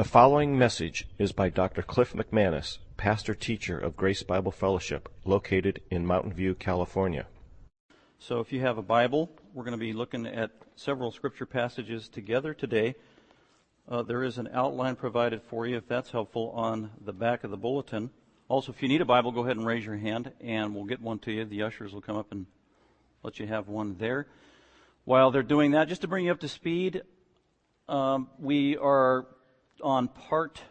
The following message is by Dr. Cliff McManus, pastor teacher of Grace Bible Fellowship, located in Mountain View, California. So, if you have a Bible, we're going to be looking at several scripture passages together today. Uh, there is an outline provided for you, if that's helpful, on the back of the bulletin. Also, if you need a Bible, go ahead and raise your hand, and we'll get one to you. The ushers will come up and let you have one there. While they're doing that, just to bring you up to speed, um, we are on part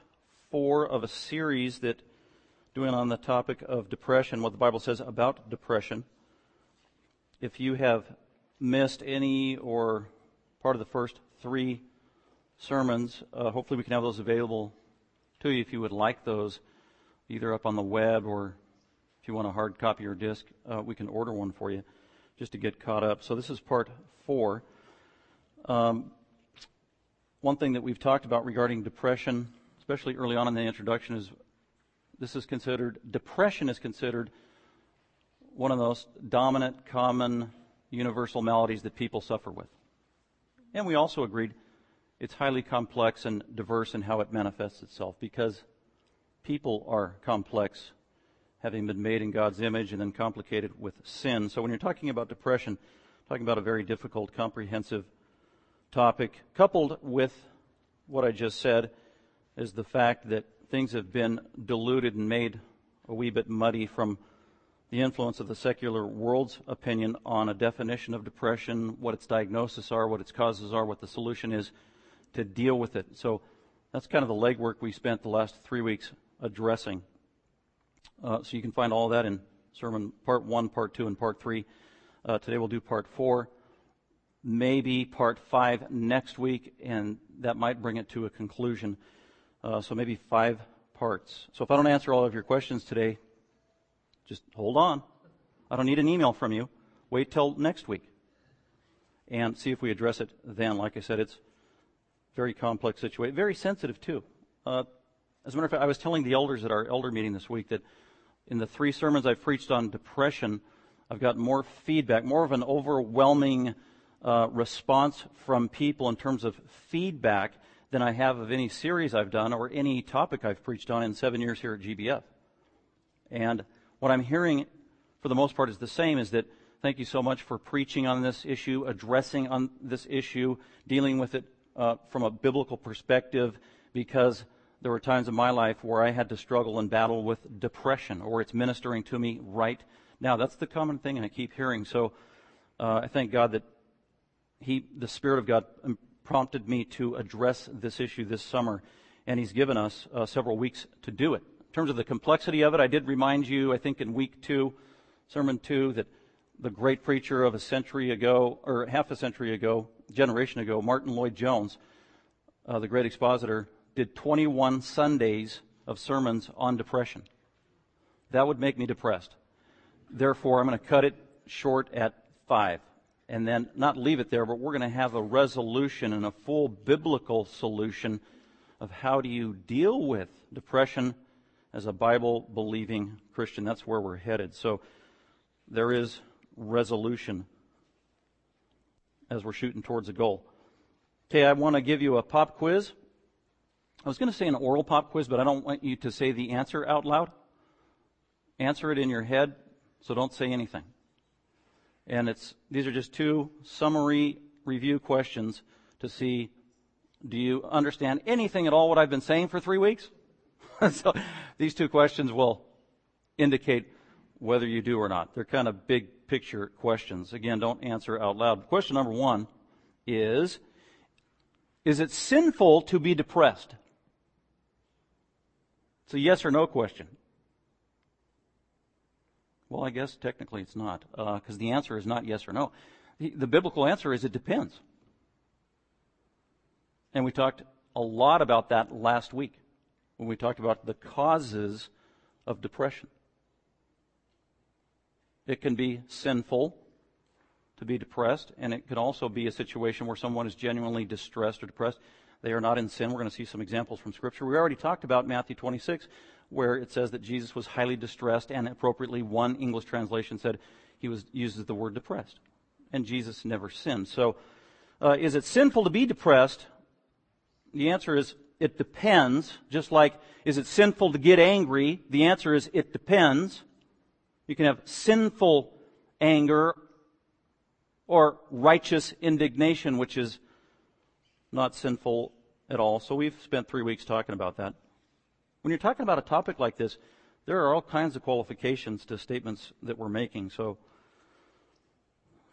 four of a series that doing on the topic of depression, what the Bible says about depression. If you have missed any or part of the first three sermons, uh, hopefully we can have those available to you if you would like those, either up on the web or if you want a hard copy or disc, uh, we can order one for you just to get caught up. So this is part four. Um, one thing that we've talked about regarding depression, especially early on in the introduction, is this is considered, depression is considered one of those dominant, common, universal maladies that people suffer with. And we also agreed it's highly complex and diverse in how it manifests itself because people are complex, having been made in God's image and then complicated with sin. So when you're talking about depression, talking about a very difficult, comprehensive topic, coupled with what I just said, is the fact that things have been diluted and made a wee bit muddy from the influence of the secular world's opinion on a definition of depression, what its diagnosis are, what its causes are, what the solution is to deal with it. So that's kind of the legwork we spent the last three weeks addressing. Uh, so you can find all that in sermon part one, part two, and part three. Uh, today we'll do part four maybe part five next week, and that might bring it to a conclusion. Uh, so maybe five parts. So if I don't answer all of your questions today, just hold on. I don't need an email from you. Wait till next week and see if we address it then. Like I said, it's very complex situation, very sensitive too. Uh, as a matter of fact, I was telling the elders at our elder meeting this week that in the three sermons I've preached on depression, I've got more feedback, more of an overwhelming uh, response from people in terms of feedback than I have of any series I've done or any topic I've preached on in seven years here at GBF. And what I'm hearing for the most part is the same is that thank you so much for preaching on this issue, addressing on this issue, dealing with it uh, from a biblical perspective because there were times in my life where I had to struggle and battle with depression or it's ministering to me right now. That's the common thing and I keep hearing. So uh, I thank God that he, the Spirit of God prompted me to address this issue this summer, and He's given us uh, several weeks to do it. In terms of the complexity of it, I did remind you, I think in week two, sermon two, that the great preacher of a century ago, or half a century ago, generation ago, Martyn Lloyd-Jones, uh, the great expositor, did 21 Sundays of sermons on depression. That would make me depressed. Therefore, I'm going to cut it short at five and then not leave it there, but we're going to have a resolution and a full biblical solution of how do you deal with depression as a Bible believing Christian. That's where we're headed. So there is resolution as we're shooting towards a goal. Okay, I want to give you a pop quiz. I was going to say an oral pop quiz, but I don't want you to say the answer out loud. Answer it in your head, so don't say anything. And it's, these are just two summary review questions to see, do you understand anything at all what I've been saying for three weeks? so these two questions will indicate whether you do or not. They're kind of big picture questions. Again, don't answer out loud. Question number one is, is it sinful to be depressed? It's a yes or no question. Well, I guess technically it's not, because uh, the answer is not yes or no. The, the biblical answer is it depends. And we talked a lot about that last week when we talked about the causes of depression. It can be sinful to be depressed, and it can also be a situation where someone is genuinely distressed or depressed. They are not in sin. We're going to see some examples from Scripture. We already talked about Matthew 26, where it says that Jesus was highly distressed, and appropriately, one English translation said he was uses the word depressed, and Jesus never sinned. So, uh, is it sinful to be depressed? The answer is it depends. Just like, is it sinful to get angry? The answer is it depends. You can have sinful anger or righteous indignation, which is not sinful at all. So we've spent three weeks talking about that. When you're talking about a topic like this, there are all kinds of qualifications to statements that we're making. So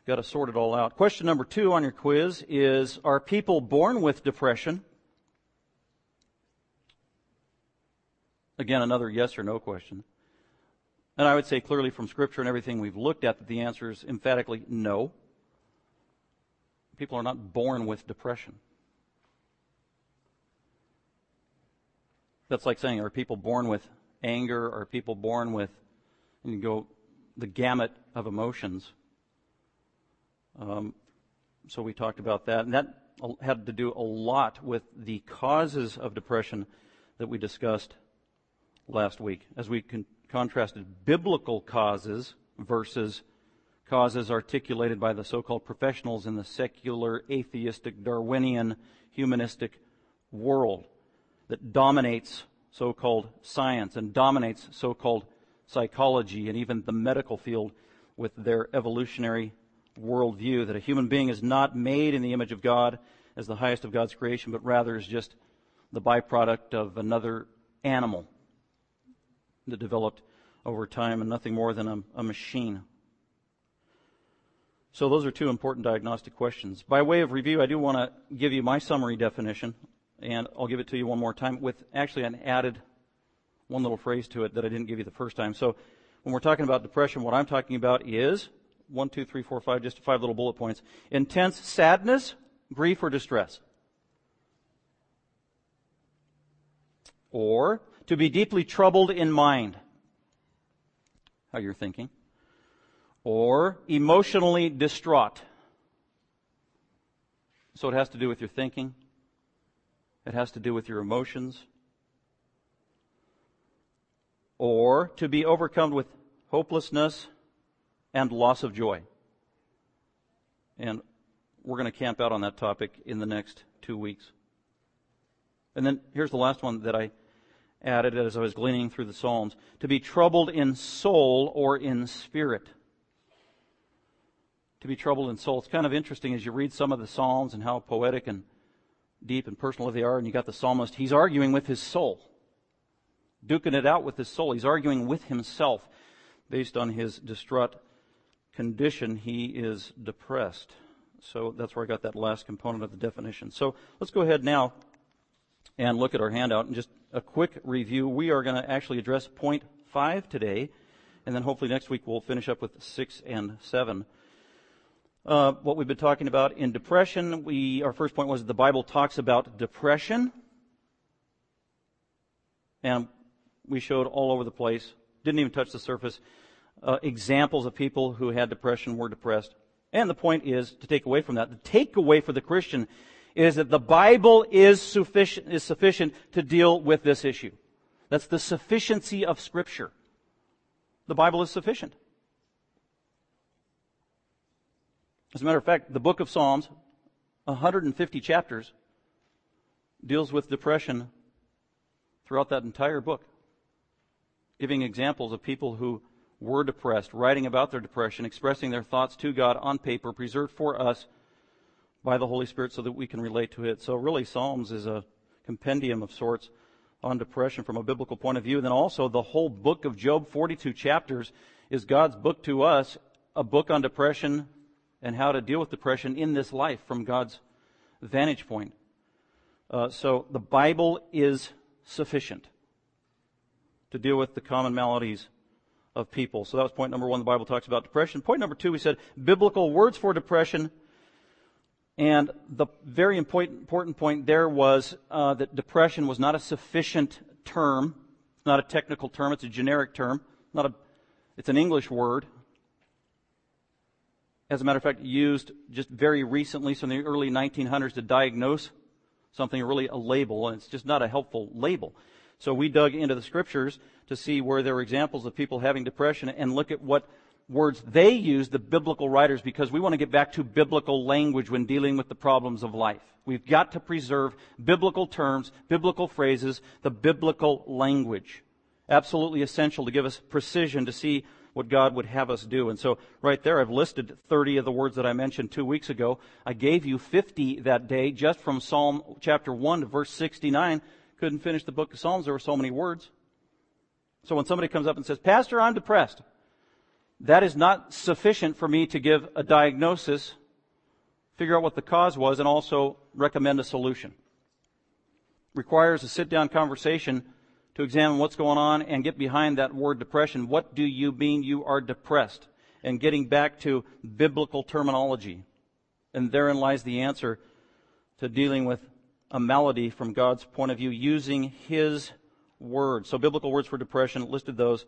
got to sort it all out. Question number two on your quiz is, are people born with depression? Again, another yes or no question. And I would say clearly from Scripture and everything we've looked at that the answer is emphatically no. People are not born with depression. That's like saying, are people born with anger? Are people born with, and you go the gamut of emotions? Um, so we talked about that. And that had to do a lot with the causes of depression that we discussed last week as we con- contrasted biblical causes versus causes articulated by the so-called professionals in the secular, atheistic, Darwinian, humanistic world that dominates so-called science and dominates so-called psychology and even the medical field with their evolutionary worldview that a human being is not made in the image of God as the highest of God's creation, but rather is just the byproduct of another animal that developed over time and nothing more than a, a machine. So those are two important diagnostic questions. By way of review, I do want to give you my summary definition, and I'll give it to you one more time with actually an added one little phrase to it that I didn't give you the first time. So when we're talking about depression, what I'm talking about is one, two, three, four, five, just five little bullet points. Intense sadness, grief, or distress. Or to be deeply troubled in mind. How you're thinking. Or emotionally distraught. So it has to do with your thinking. It has to do with your emotions. Or to be overcome with hopelessness and loss of joy. And we're going to camp out on that topic in the next two weeks. And then here's the last one that I added as I was gleaning through the Psalms to be troubled in soul or in spirit. To be troubled in soul. It's kind of interesting as you read some of the Psalms and how poetic and deep and personal they are, and you got the psalmist, he's arguing with his soul, duking it out with his soul. He's arguing with himself based on his distraught condition. He is depressed. So that's where I got that last component of the definition. So let's go ahead now and look at our handout and just a quick review. We are going to actually address point five today, and then hopefully next week we'll finish up with six and seven. Uh, what we've been talking about in depression, we our first point was the Bible talks about depression, and we showed all over the place. Didn't even touch the surface. Uh, examples of people who had depression were depressed. And the point is to take away from that. The takeaway for the Christian is that the Bible is sufficient, is sufficient to deal with this issue. That's the sufficiency of Scripture. The Bible is sufficient. As a matter of fact, the book of Psalms, 150 chapters, deals with depression throughout that entire book, giving examples of people who were depressed, writing about their depression, expressing their thoughts to God on paper, preserved for us by the Holy Spirit so that we can relate to it. So really Psalms is a compendium of sorts on depression from a biblical point of view. And then also the whole book of Job, 42 chapters, is God's book to us, a book on depression and how to deal with depression in this life from God's vantage point. Uh, so the Bible is sufficient to deal with the common maladies of people. So that was point number one. The Bible talks about depression. Point number two, we said biblical words for depression and the very important point there was uh, that depression was not a sufficient term. It's not a technical term. It's a generic term. Not a, it's an English word. As a matter of fact, used just very recently, so in the early 1900s, to diagnose something, really a label, and it's just not a helpful label. So we dug into the scriptures to see where there were examples of people having depression and look at what words they use, the biblical writers, because we want to get back to biblical language when dealing with the problems of life. We've got to preserve biblical terms, biblical phrases, the biblical language. Absolutely essential to give us precision to see what God would have us do. And so right there, I've listed 30 of the words that I mentioned two weeks ago. I gave you 50 that day just from Psalm chapter 1 to verse 69. Couldn't finish the book of Psalms. There were so many words. So when somebody comes up and says, Pastor, I'm depressed. That is not sufficient for me to give a diagnosis, figure out what the cause was, and also recommend a solution. Requires a sit down conversation to examine what's going on and get behind that word depression. What do you mean you are depressed? And getting back to biblical terminology. And therein lies the answer to dealing with a malady from God's point of view using His word. So biblical words for depression, listed those.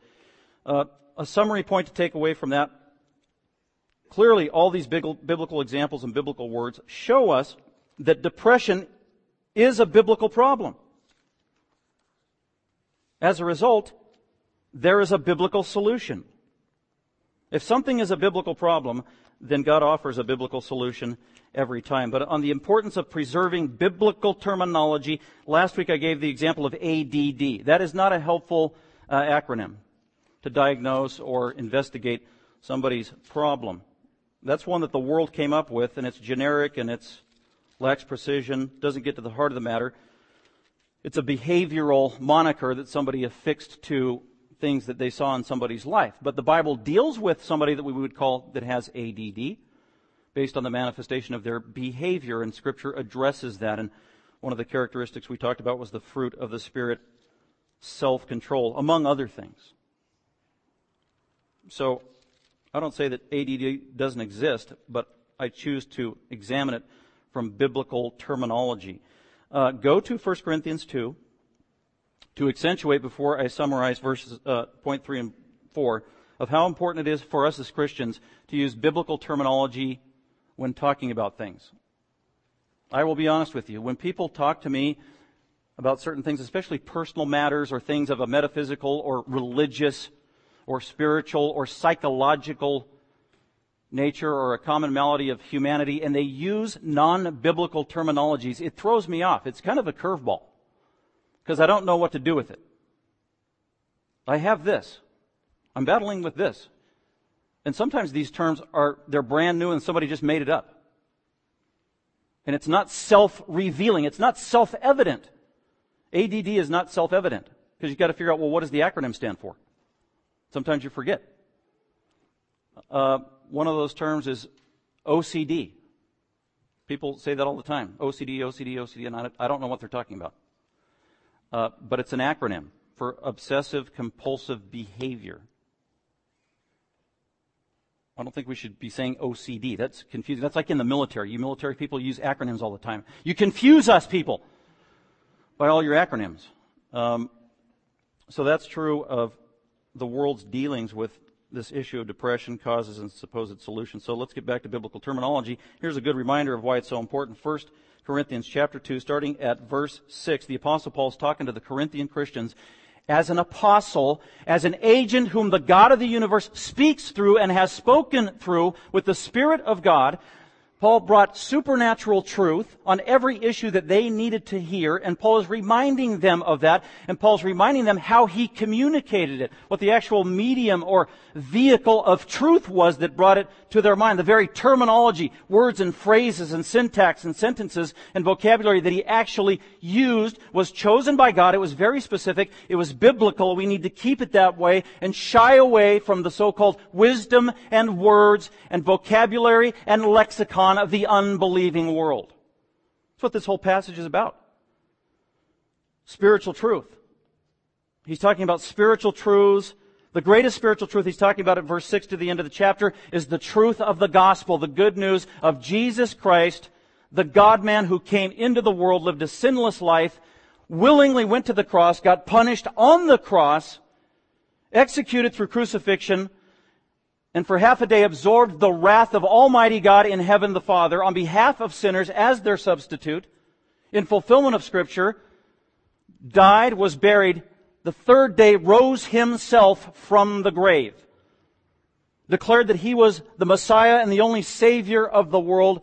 Uh, a summary point to take away from that. Clearly, all these biblical examples and biblical words show us that depression is a biblical problem. As a result, there is a biblical solution. If something is a biblical problem, then God offers a biblical solution every time. But on the importance of preserving biblical terminology, last week I gave the example of ADD. That is not a helpful uh, acronym to diagnose or investigate somebody's problem. That's one that the world came up with, and it's generic and it lacks precision, doesn't get to the heart of the matter. It's a behavioral moniker that somebody affixed to things that they saw in somebody's life. But the Bible deals with somebody that we would call that has ADD based on the manifestation of their behavior, and Scripture addresses that. And one of the characteristics we talked about was the fruit of the Spirit, self control, among other things. So, I don't say that ADD doesn't exist, but I choose to examine it from biblical terminology. Uh, go to 1 Corinthians 2 to accentuate before I summarize verses uh, point three and four of how important it is for us as Christians to use biblical terminology when talking about things. I will be honest with you. When people talk to me about certain things, especially personal matters or things of a metaphysical or religious or spiritual or psychological nature or a common malady of humanity, and they use non-biblical terminologies, it throws me off. It's kind of a curveball because I don't know what to do with it. I have this. I'm battling with this. And sometimes these terms are, they're brand new and somebody just made it up. And it's not self-revealing. It's not self-evident. ADD is not self-evident because you've got to figure out, well, what does the acronym stand for? Sometimes you forget. Uh, one of those terms is OCD. People say that all the time. OCD, OCD, OCD, and I don't know what they're talking about. Uh, but it's an acronym for obsessive compulsive behavior. I don't think we should be saying OCD. That's confusing. That's like in the military. You military people use acronyms all the time. You confuse us people by all your acronyms. Um, so that's true of the world's dealings with this issue of depression, causes, and supposed solutions. So let's get back to biblical terminology. Here's a good reminder of why it's so important. First Corinthians chapter 2, starting at verse 6, the apostle Paul is talking to the Corinthian Christians as an apostle, as an agent whom the God of the universe speaks through and has spoken through with the Spirit of God Paul brought supernatural truth on every issue that they needed to hear, and Paul is reminding them of that, and Paul's reminding them how he communicated it, what the actual medium or vehicle of truth was that brought it to their mind, the very terminology, words and phrases and syntax and sentences and vocabulary that he actually used was chosen by God. It was very specific. It was biblical. We need to keep it that way and shy away from the so-called wisdom and words and vocabulary and lexicon of the unbelieving world. That's what this whole passage is about. Spiritual truth. He's talking about spiritual truths. The greatest spiritual truth he's talking about at verse 6 to the end of the chapter is the truth of the gospel, the good news of Jesus Christ, the God man who came into the world, lived a sinless life, willingly went to the cross, got punished on the cross, executed through crucifixion, and for half a day absorbed the wrath of Almighty God in heaven the Father on behalf of sinners as their substitute, in fulfillment of Scripture, died, was buried, the third day rose himself from the grave. declared that he was the Messiah and the only Savior of the world,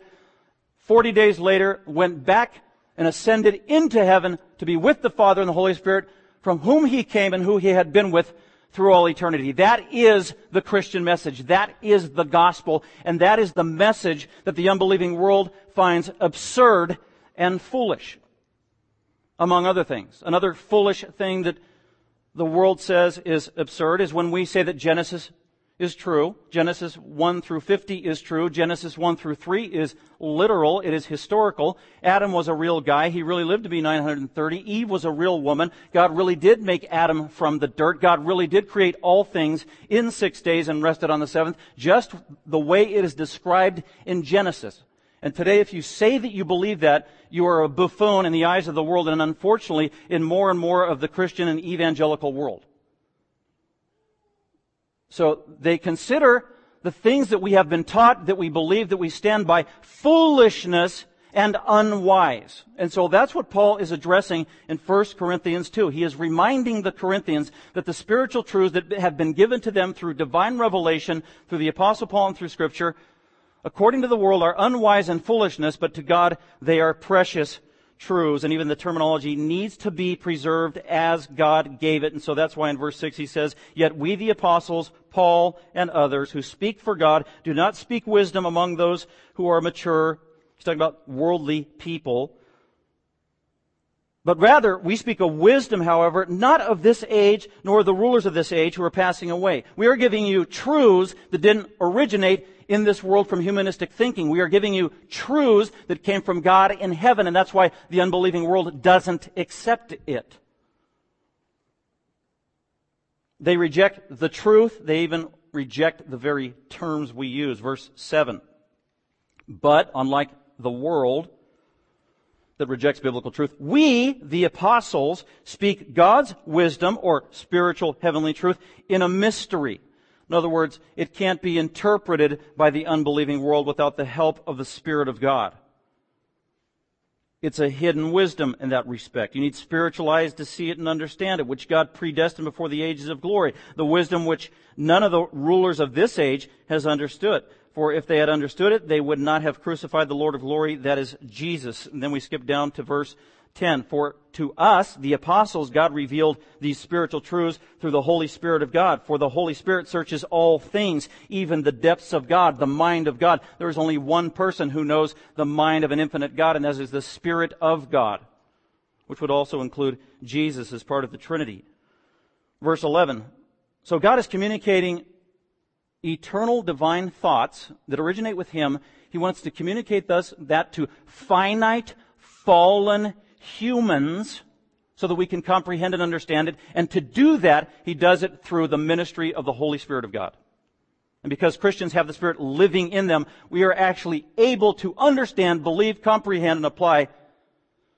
40 days later went back and ascended into heaven to be with the Father and the Holy Spirit, from whom he came and who he had been with through all eternity. That is the Christian message. That is the gospel. And that is the message that the unbelieving world finds absurd and foolish. Among other things. Another foolish thing that the world says is absurd is when we say that Genesis is true. Genesis 1 through 50 is true. Genesis 1 through 3 is literal. It is historical. Adam was a real guy. He really lived to be 930. Eve was a real woman. God really did make Adam from the dirt. God really did create all things in six days and rested on the seventh, just the way it is described in Genesis. And today, if you say that you believe that, you are a buffoon in the eyes of the world and unfortunately in more and more of the Christian and evangelical world. So they consider the things that we have been taught, that we believe, that we stand by, foolishness and unwise. And so that's what Paul is addressing in 1 Corinthians 2. He is reminding the Corinthians that the spiritual truths that have been given to them through divine revelation, through the apostle Paul and through scripture, according to the world are unwise and foolishness, but to God they are precious truths, and even the terminology needs to be preserved as God gave it. And so that's why in verse 6 he says, Yet we the apostles, Paul and others who speak for God, do not speak wisdom among those who are mature. He's talking about worldly people. But rather, we speak of wisdom, however, not of this age, nor the rulers of this age who are passing away. We are giving you truths that didn't originate in this world from humanistic thinking. We are giving you truths that came from God in heaven, and that's why the unbelieving world doesn't accept it. They reject the truth. They even reject the very terms we use. Verse 7. But, unlike the world that rejects biblical truth, we, the apostles, speak God's wisdom or spiritual heavenly truth in a mystery in other words, it can't be interpreted by the unbelieving world without the help of the Spirit of God. It's a hidden wisdom in that respect. You need spiritual eyes to see it and understand it, which God predestined before the ages of glory. The wisdom which none of the rulers of this age has understood. For if they had understood it, they would not have crucified the Lord of glory, that is Jesus. And then we skip down to verse 10. For to us, the apostles, God revealed these spiritual truths through the Holy Spirit of God. For the Holy Spirit searches all things, even the depths of God, the mind of God. There is only one person who knows the mind of an infinite God, and that is the Spirit of God, which would also include Jesus as part of the Trinity. Verse 11. So God is communicating eternal divine thoughts that originate with Him. He wants to communicate thus that to finite, fallen humans so that we can comprehend and understand it. And to do that, he does it through the ministry of the Holy Spirit of God. And because Christians have the Spirit living in them, we are actually able to understand, believe, comprehend, and apply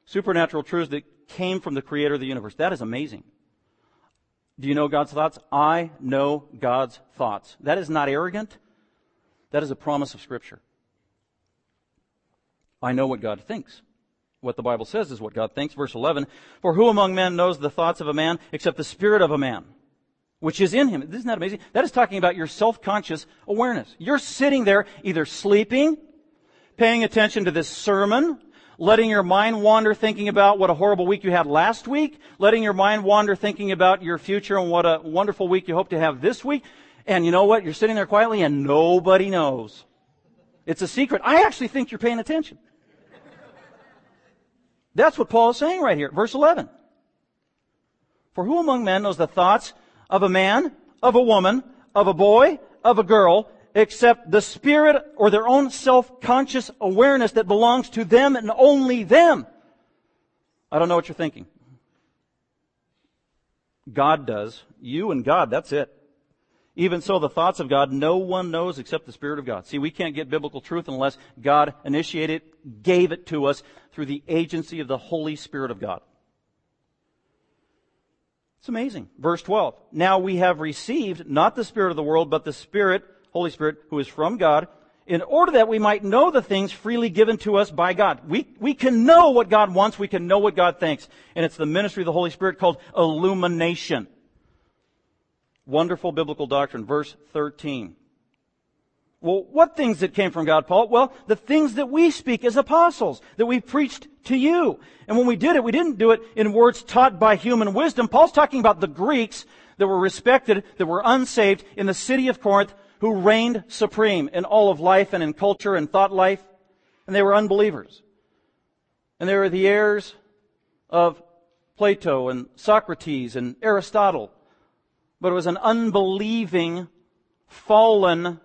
supernatural truths that came from the Creator of the universe. That is amazing. Do you know God's thoughts? I know God's thoughts. That is not arrogant. That is a promise of Scripture. I know what God thinks what the Bible says is what God thinks. Verse 11, for who among men knows the thoughts of a man except the spirit of a man, which is in him? Isn't that amazing? That is talking about your self-conscious awareness. You're sitting there either sleeping, paying attention to this sermon, letting your mind wander thinking about what a horrible week you had last week, letting your mind wander thinking about your future and what a wonderful week you hope to have this week. And you know what? You're sitting there quietly and nobody knows. It's a secret. I actually think you're paying attention. That's what Paul is saying right here. Verse 11. For who among men knows the thoughts of a man, of a woman, of a boy, of a girl, except the spirit or their own self-conscious awareness that belongs to them and only them? I don't know what you're thinking. God does. You and God, that's it. Even so, the thoughts of God, no one knows except the Spirit of God. See, we can't get biblical truth unless God initiated, gave it to us through the agency of the Holy Spirit of God. It's amazing. Verse 12. Now we have received not the Spirit of the world, but the Spirit, Holy Spirit, who is from God, in order that we might know the things freely given to us by God. We, we can know what God wants, we can know what God thinks. And it's the ministry of the Holy Spirit called illumination. Wonderful biblical doctrine. Verse 13. Well, what things that came from God, Paul? Well, the things that we speak as apostles, that we preached to you. And when we did it, we didn't do it in words taught by human wisdom. Paul's talking about the Greeks that were respected, that were unsaved in the city of Corinth, who reigned supreme in all of life and in culture and thought life. And they were unbelievers. And they were the heirs of Plato and Socrates and Aristotle. But it was an unbelieving, fallen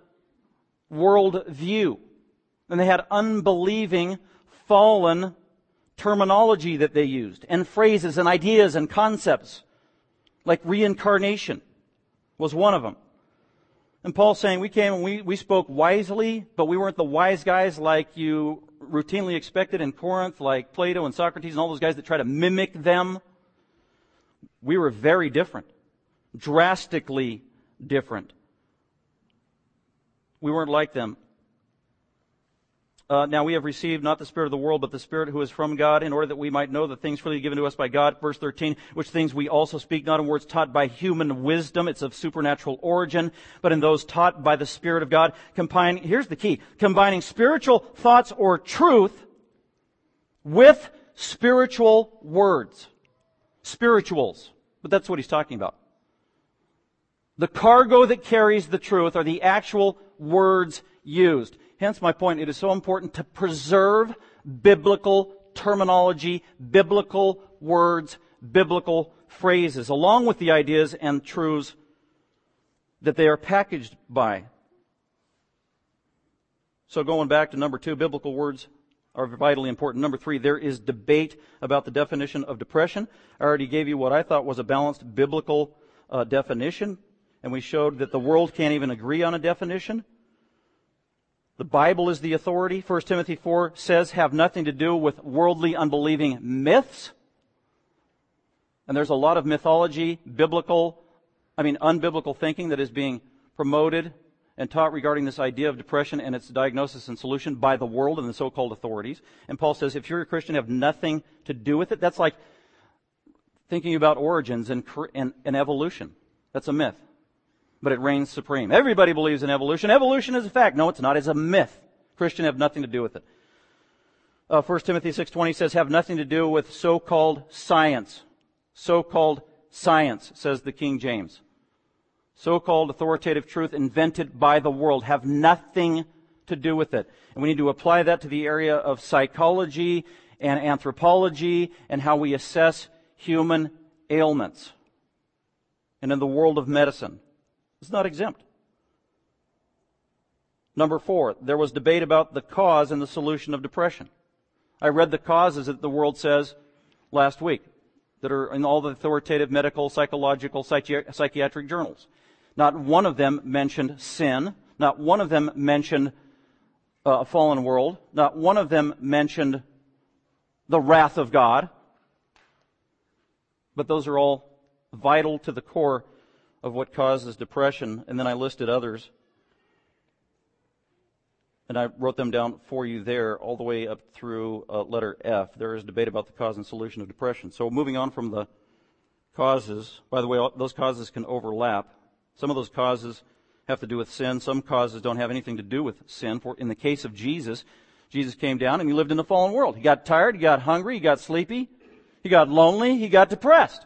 world view. And they had unbelieving, fallen terminology that they used, and phrases and ideas and concepts, like reincarnation was one of them. And Paul's saying we came and we, we spoke wisely, but we weren't the wise guys like you routinely expected in Corinth, like Plato and Socrates and all those guys that try to mimic them. We were very different, drastically different. We weren't like them. Uh, now we have received not the Spirit of the world, but the Spirit who is from God, in order that we might know the things freely given to us by God. Verse 13, which things we also speak not in words taught by human wisdom, it's of supernatural origin, but in those taught by the Spirit of God, combining, here's the key, combining spiritual thoughts or truth with spiritual words. Spirituals. But that's what he's talking about. The cargo that carries the truth are the actual words used. Hence my point, it is so important to preserve biblical terminology, biblical words, biblical phrases, along with the ideas and truths that they are packaged by. So going back to number two, biblical words are vitally important. Number three, there is debate about the definition of depression. I already gave you what I thought was a balanced biblical uh, definition, and we showed that the world can't even agree on a definition. The Bible is the authority. 1 Timothy 4 says have nothing to do with worldly unbelieving myths. And there's a lot of mythology, biblical, I mean unbiblical thinking that is being promoted and taught regarding this idea of depression and its diagnosis and solution by the world and the so-called authorities. And Paul says if you're a Christian, have nothing to do with it. That's like thinking about origins and, and, and evolution. That's a myth but it reigns supreme. Everybody believes in evolution. Evolution is a fact. No, it's not. It's a myth. Christian have nothing to do with it. Uh, 1 Timothy 6.20 says, have nothing to do with so-called science. So-called science, says the King James. So-called authoritative truth invented by the world. Have nothing to do with it. And we need to apply that to the area of psychology and anthropology and how we assess human ailments. And in the world of medicine. It's not exempt. Number four, there was debate about the cause and the solution of depression. I read the causes that the world says last week that are in all the authoritative medical, psychological, psychi- psychiatric journals. Not one of them mentioned sin. Not one of them mentioned uh, a fallen world. Not one of them mentioned the wrath of God. But those are all vital to the core of what causes depression, and then I listed others. And I wrote them down for you there, all the way up through uh, letter F. There is debate about the cause and solution of depression. So moving on from the causes, by the way, those causes can overlap. Some of those causes have to do with sin. Some causes don't have anything to do with sin. For in the case of Jesus, Jesus came down and he lived in the fallen world. He got tired, he got hungry, he got sleepy, he got lonely, he got depressed.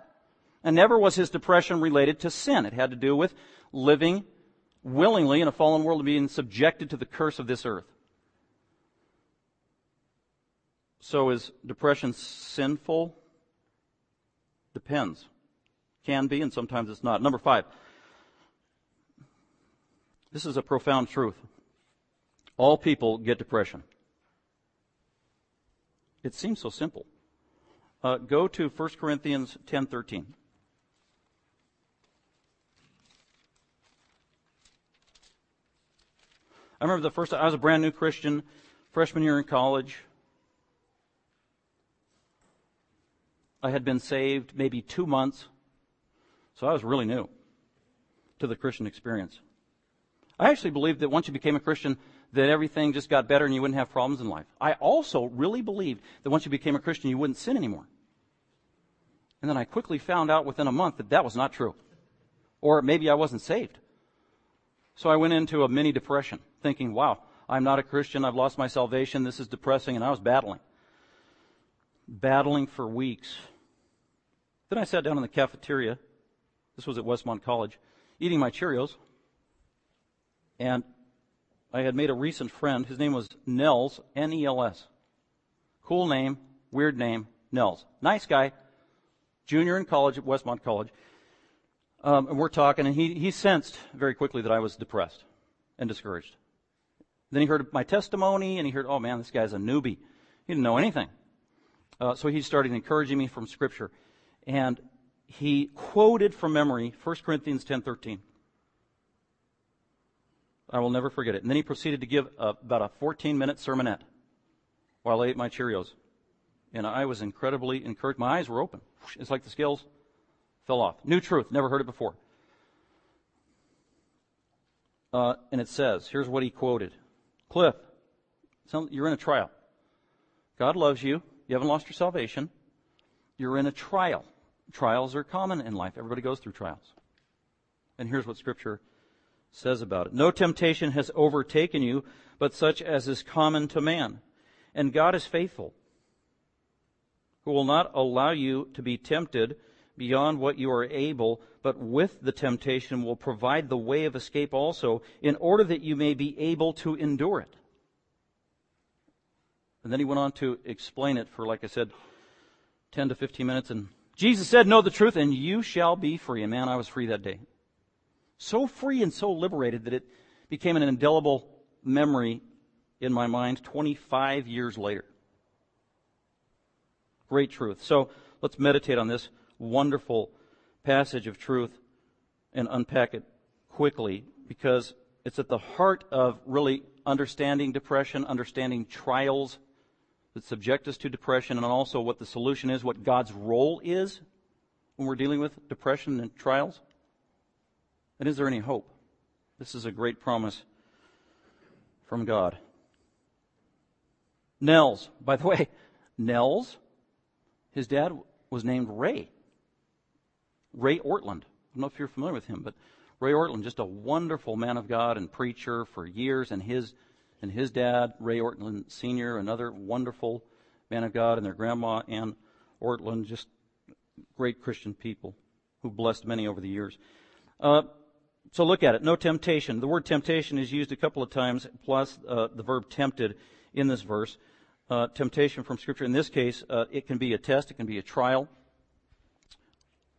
And never was his depression related to sin. It had to do with living willingly in a fallen world and being subjected to the curse of this earth. So is depression sinful? Depends. Can be, and sometimes it's not. Number five. This is a profound truth. All people get depression. It seems so simple. Uh, go to 1 Corinthians 10:13. I remember the first time I was a brand new Christian, freshman year in college. I had been saved maybe two months, so I was really new to the Christian experience. I actually believed that once you became a Christian, that everything just got better and you wouldn't have problems in life. I also really believed that once you became a Christian, you wouldn't sin anymore. And then I quickly found out within a month that that was not true. Or maybe I wasn't saved. So I went into a mini depression, thinking, wow, I'm not a Christian. I've lost my salvation. This is depressing. And I was battling. Battling for weeks. Then I sat down in the cafeteria. This was at Westmont College, eating my Cheerios. And I had made a recent friend. His name was Nels, N-E-L-S. Cool name, weird name, Nels. Nice guy. Junior in college at Westmont College. Um, and we're talking, and he, he sensed very quickly that I was depressed and discouraged. Then he heard my testimony, and he heard, oh man, this guy's a newbie. He didn't know anything. Uh, so he started encouraging me from Scripture. And he quoted from memory 1 Corinthians 10.13. I will never forget it. And then he proceeded to give a, about a 14-minute sermonette while I ate my Cheerios. And I was incredibly encouraged. My eyes were open. It's like the scales fell off. New truth. Never heard it before. Uh, and it says, here's what he quoted. Cliff, you're in a trial. God loves you. You haven't lost your salvation. You're in a trial. Trials are common in life. Everybody goes through trials. And here's what scripture says about it. No temptation has overtaken you, but such as is common to man. And God is faithful, who will not allow you to be tempted beyond what you are able, but with the temptation will provide the way of escape also, in order that you may be able to endure it. And then he went on to explain it for, like I said, 10 to 15 minutes. And Jesus said, Know the truth, and you shall be free. And man, I was free that day. So free and so liberated that it became an indelible memory in my mind 25 years later. Great truth. So let's meditate on this wonderful passage of truth and unpack it quickly because it's at the heart of really understanding depression, understanding trials that subject us to depression, and also what the solution is, what God's role is when we're dealing with depression and trials. And is there any hope? This is a great promise from God. Nels, by the way, Nels, his dad was named Ray. Ray Ortlund. I don't know if you're familiar with him, but Ray Ortlund, just a wonderful man of God and preacher for years, and his and his dad, Ray Ortlund Sr., another wonderful man of God, and their grandma, Ann Ortlund, just great Christian people who blessed many over the years. Uh, so look at it. No temptation. The word temptation is used a couple of times, plus uh, the verb tempted in this verse. Uh, temptation from Scripture. In this case, uh, it can be a test, it can be a trial.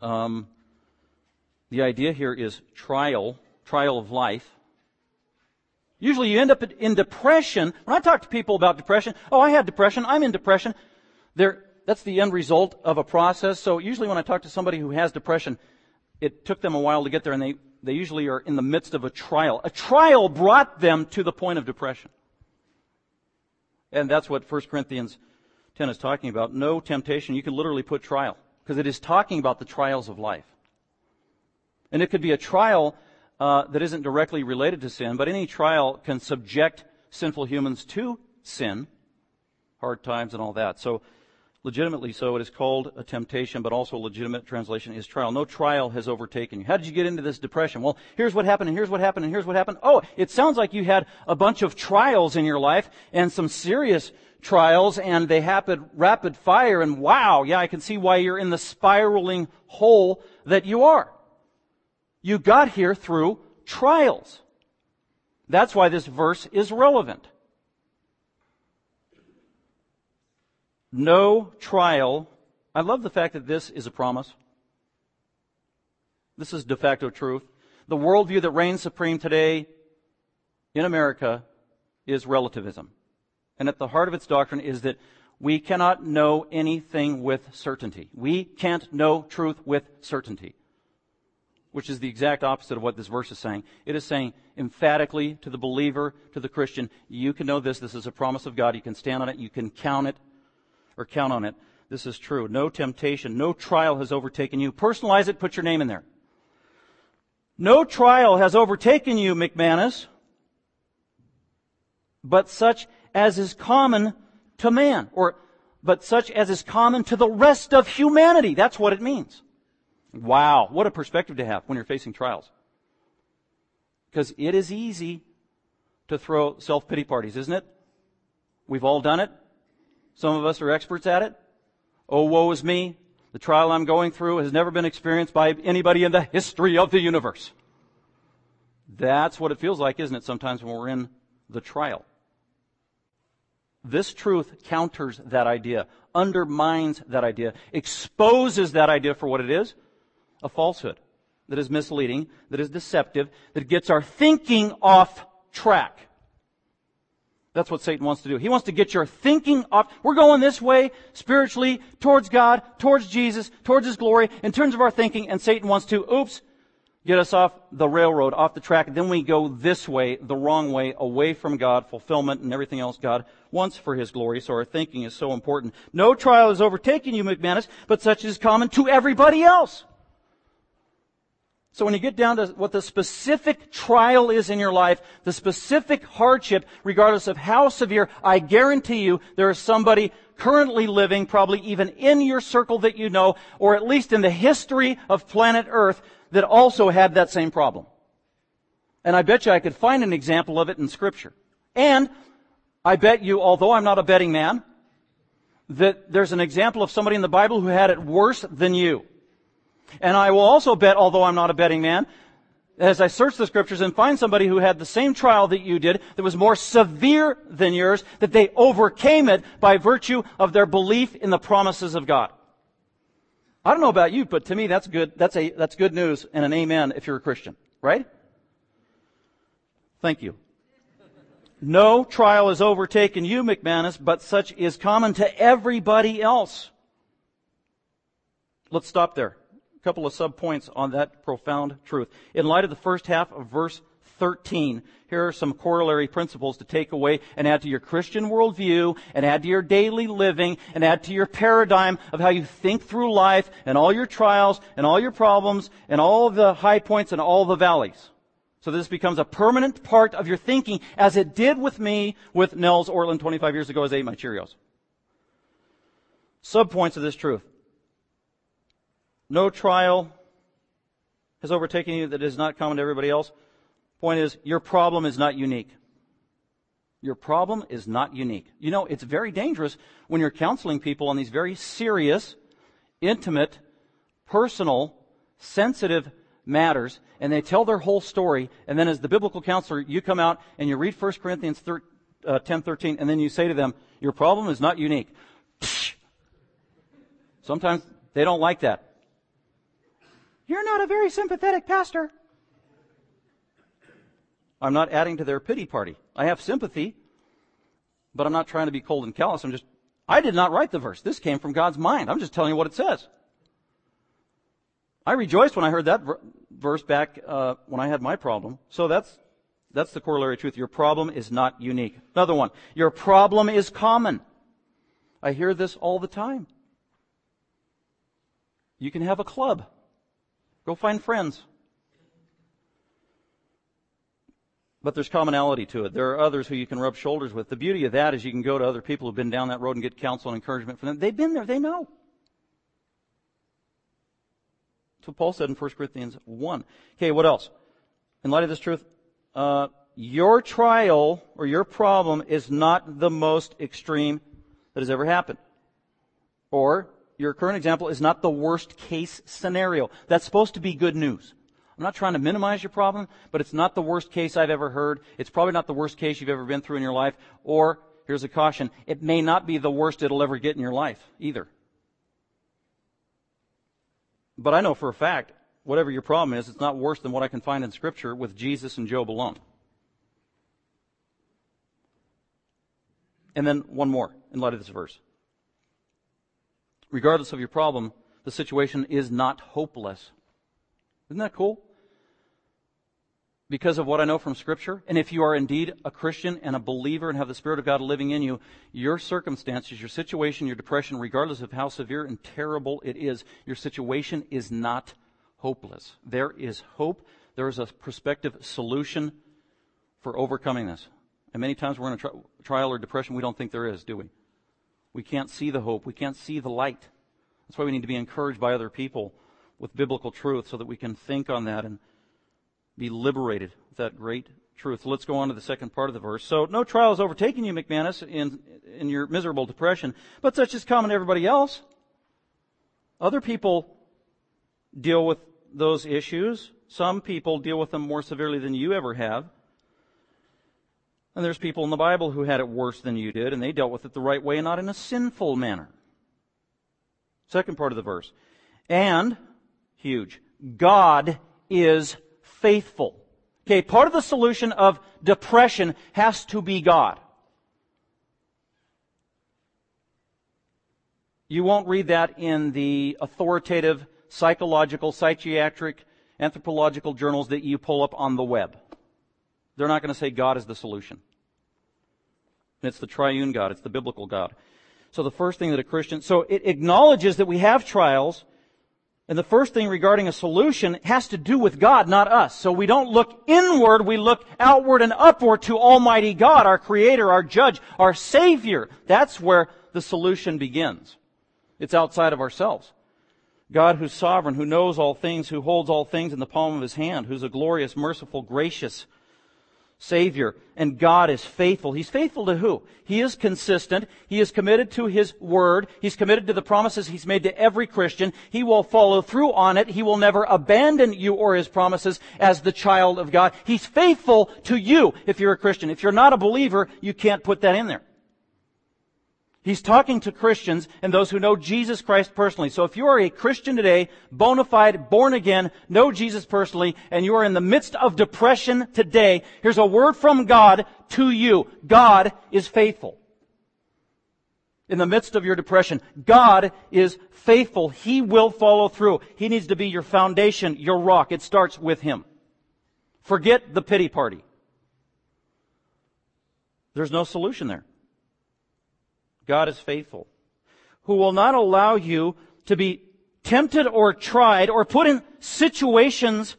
Um, the idea here is trial, trial of life. Usually you end up in depression. When I talk to people about depression, oh, I had depression, I'm in depression. They're, that's the end result of a process. So usually when I talk to somebody who has depression, it took them a while to get there and they, they usually are in the midst of a trial. A trial brought them to the point of depression. And that's what 1 Corinthians 10 is talking about. No temptation. You can literally put trial because it is talking about the trials of life. And it could be a trial uh, that isn't directly related to sin, but any trial can subject sinful humans to sin, hard times and all that. So, legitimately so, it is called a temptation, but also a legitimate translation is trial. No trial has overtaken you. How did you get into this depression? Well, here's what happened, and here's what happened, and here's what happened. Oh, it sounds like you had a bunch of trials in your life, and some serious trials, and they happened rapid fire, and wow, yeah, I can see why you're in the spiraling hole that you are. You got here through trials. That's why this verse is relevant. No trial. I love the fact that this is a promise. This is de facto truth. The worldview that reigns supreme today in America is relativism. And at the heart of its doctrine is that we cannot know anything with certainty. We can't know truth with certainty which is the exact opposite of what this verse is saying. It is saying emphatically to the believer, to the Christian, you can know this. This is a promise of God. You can stand on it. You can count it or count on it. This is true. No temptation, no trial has overtaken you. Personalize it, put your name in there. No trial has overtaken you, McManus, but such as is common to man, or but such as is common to the rest of humanity. That's what it means. Wow, what a perspective to have when you're facing trials. Because it is easy to throw self-pity parties, isn't it? We've all done it. Some of us are experts at it. Oh, woe is me. The trial I'm going through has never been experienced by anybody in the history of the universe. That's what it feels like, isn't it, sometimes when we're in the trial. This truth counters that idea, undermines that idea, exposes that idea for what it is a falsehood that is misleading, that is deceptive, that gets our thinking off track. That's what Satan wants to do. He wants to get your thinking off. We're going this way spiritually towards God, towards Jesus, towards His glory in terms of our thinking, and Satan wants to, oops, get us off the railroad, off the track. Then we go this way, the wrong way, away from God, fulfillment, and everything else God wants for His glory. So our thinking is so important. No trial has overtaken you, McManus, but such is common to everybody else. So when you get down to what the specific trial is in your life, the specific hardship, regardless of how severe, I guarantee you there is somebody currently living, probably even in your circle that you know, or at least in the history of planet Earth, that also had that same problem. And I bet you I could find an example of it in scripture. And I bet you, although I'm not a betting man, that there's an example of somebody in the Bible who had it worse than you. And I will also bet, although I'm not a betting man, as I search the scriptures and find somebody who had the same trial that you did, that was more severe than yours, that they overcame it by virtue of their belief in the promises of God. I don't know about you, but to me that's good, that's a, that's good news and an amen if you're a Christian, right? Thank you. No trial has overtaken you, McManus, but such is common to everybody else. Let's stop there a couple of subpoints on that profound truth. In light of the first half of verse 13, here are some corollary principles to take away and add to your Christian worldview and add to your daily living and add to your paradigm of how you think through life and all your trials and all your problems and all the high points and all the valleys. So this becomes a permanent part of your thinking as it did with me with Nels Ortlund 25 years ago as I ate my Cheerios. Subpoints of this truth. No trial has overtaken you that is not common to everybody else. Point is, your problem is not unique. Your problem is not unique. You know, it's very dangerous when you're counseling people on these very serious, intimate, personal, sensitive matters, and they tell their whole story, and then as the biblical counselor, you come out and you read 1 Corinthians 10, uh, 10 13, and then you say to them, your problem is not unique. Sometimes they don't like that. You're not a very sympathetic pastor. I'm not adding to their pity party. I have sympathy, but I'm not trying to be cold and callous. I'm just, I did not write the verse. This came from God's mind. I'm just telling you what it says. I rejoiced when I heard that verse back uh, when I had my problem. So that's that's the corollary truth. Your problem is not unique. Another one. Your problem is common. I hear this all the time. You can have a club. Go find friends. But there's commonality to it. There are others who you can rub shoulders with. The beauty of that is you can go to other people who've been down that road and get counsel and encouragement from them. They've been there. They know. That's what Paul said in 1 Corinthians 1. Okay, what else? In light of this truth, uh, your trial or your problem is not the most extreme that has ever happened. Or your current example is not the worst case scenario. That's supposed to be good news. I'm not trying to minimize your problem, but it's not the worst case I've ever heard. It's probably not the worst case you've ever been through in your life. Or, here's a caution, it may not be the worst it'll ever get in your life either. But I know for a fact, whatever your problem is, it's not worse than what I can find in Scripture with Jesus and Job alone. And then one more in light of this verse regardless of your problem, the situation is not hopeless. Isn't that cool? Because of what I know from Scripture, and if you are indeed a Christian and a believer and have the Spirit of God living in you, your circumstances, your situation, your depression, regardless of how severe and terrible it is, your situation is not hopeless. There is hope. There is a prospective solution for overcoming this. And many times we're in a tri- trial or depression, we don't think there is, do we? We can't see the hope. We can't see the light. That's why we need to be encouraged by other people with biblical truth so that we can think on that and be liberated with that great truth. Let's go on to the second part of the verse. So, no trial has overtaken you, McManus, in, in your miserable depression, but such is common to everybody else. Other people deal with those issues. Some people deal with them more severely than you ever have. And there's people in the Bible who had it worse than you did, and they dealt with it the right way and not in a sinful manner. Second part of the verse. And, huge, God is faithful. Okay, part of the solution of depression has to be God. You won't read that in the authoritative psychological, psychiatric, anthropological journals that you pull up on the web. They're not going to say God is the solution. It's the triune God. It's the biblical God. So the first thing that a Christian, so it acknowledges that we have trials, and the first thing regarding a solution has to do with God, not us. So we don't look inward, we look outward and upward to Almighty God, our Creator, our Judge, our Savior. That's where the solution begins. It's outside of ourselves. God who's sovereign, who knows all things, who holds all things in the palm of His hand, who's a glorious, merciful, gracious, Savior. And God is faithful. He's faithful to who? He is consistent. He is committed to His Word. He's committed to the promises He's made to every Christian. He will follow through on it. He will never abandon you or His promises as the child of God. He's faithful to you if you're a Christian. If you're not a believer, you can't put that in there. He's talking to Christians and those who know Jesus Christ personally. So if you are a Christian today, bona fide, born again, know Jesus personally, and you are in the midst of depression today, here's a word from God to you. God is faithful. In the midst of your depression, God is faithful. He will follow through. He needs to be your foundation, your rock. It starts with Him. Forget the pity party. There's no solution there. God is faithful, who will not allow you to be tempted or tried or put in situations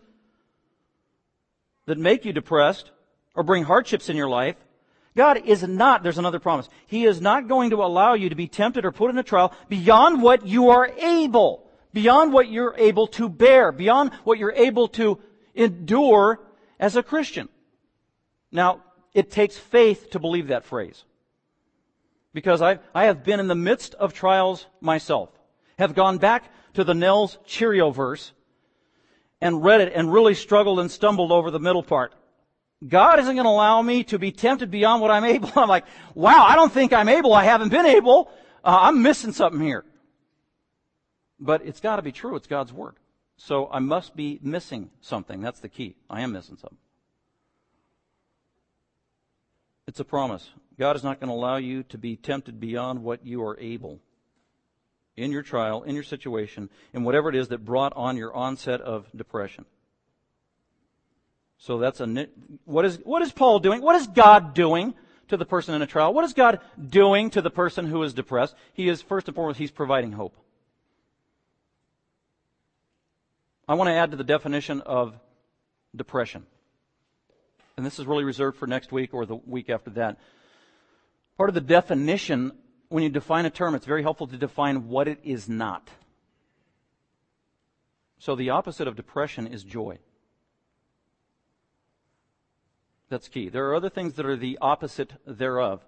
that make you depressed or bring hardships in your life. God is not, there's another promise. He is not going to allow you to be tempted or put in a trial beyond what you are able, beyond what you're able to bear, beyond what you're able to endure as a Christian. Now, it takes faith to believe that phrase because I, I have been in the midst of trials myself, have gone back to the Nels Cheerio verse and read it and really struggled and stumbled over the middle part. God isn't going to allow me to be tempted beyond what I'm able. I'm like, wow, I don't think I'm able. I haven't been able. Uh, I'm missing something here. But it's got to be true. It's God's word. So I must be missing something. That's the key. I am missing something. It's a promise. God is not going to allow you to be tempted beyond what you are able in your trial, in your situation, in whatever it is that brought on your onset of depression. So that's a what is what is Paul doing? What is God doing to the person in a trial? What is God doing to the person who is depressed? He is first and foremost he's providing hope. I want to add to the definition of depression and this is really reserved for next week or the week after that. Part of the definition, when you define a term, it's very helpful to define what it is not. So the opposite of depression is joy. That's key. There are other things that are the opposite thereof,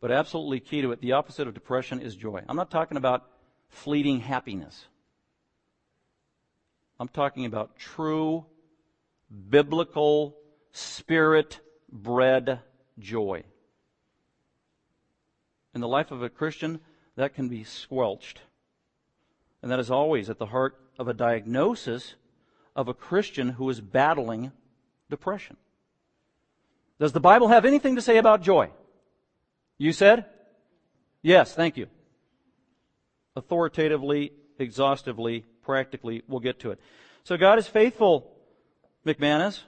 but absolutely key to it. The opposite of depression is joy. I'm not talking about fleeting happiness. I'm talking about true biblical spirit bred joy. In the life of a Christian, that can be squelched. And that is always at the heart of a diagnosis of a Christian who is battling depression. Does the Bible have anything to say about joy? You said? Yes, thank you. Authoritatively, exhaustively, practically, we'll get to it. So God is faithful, McManus.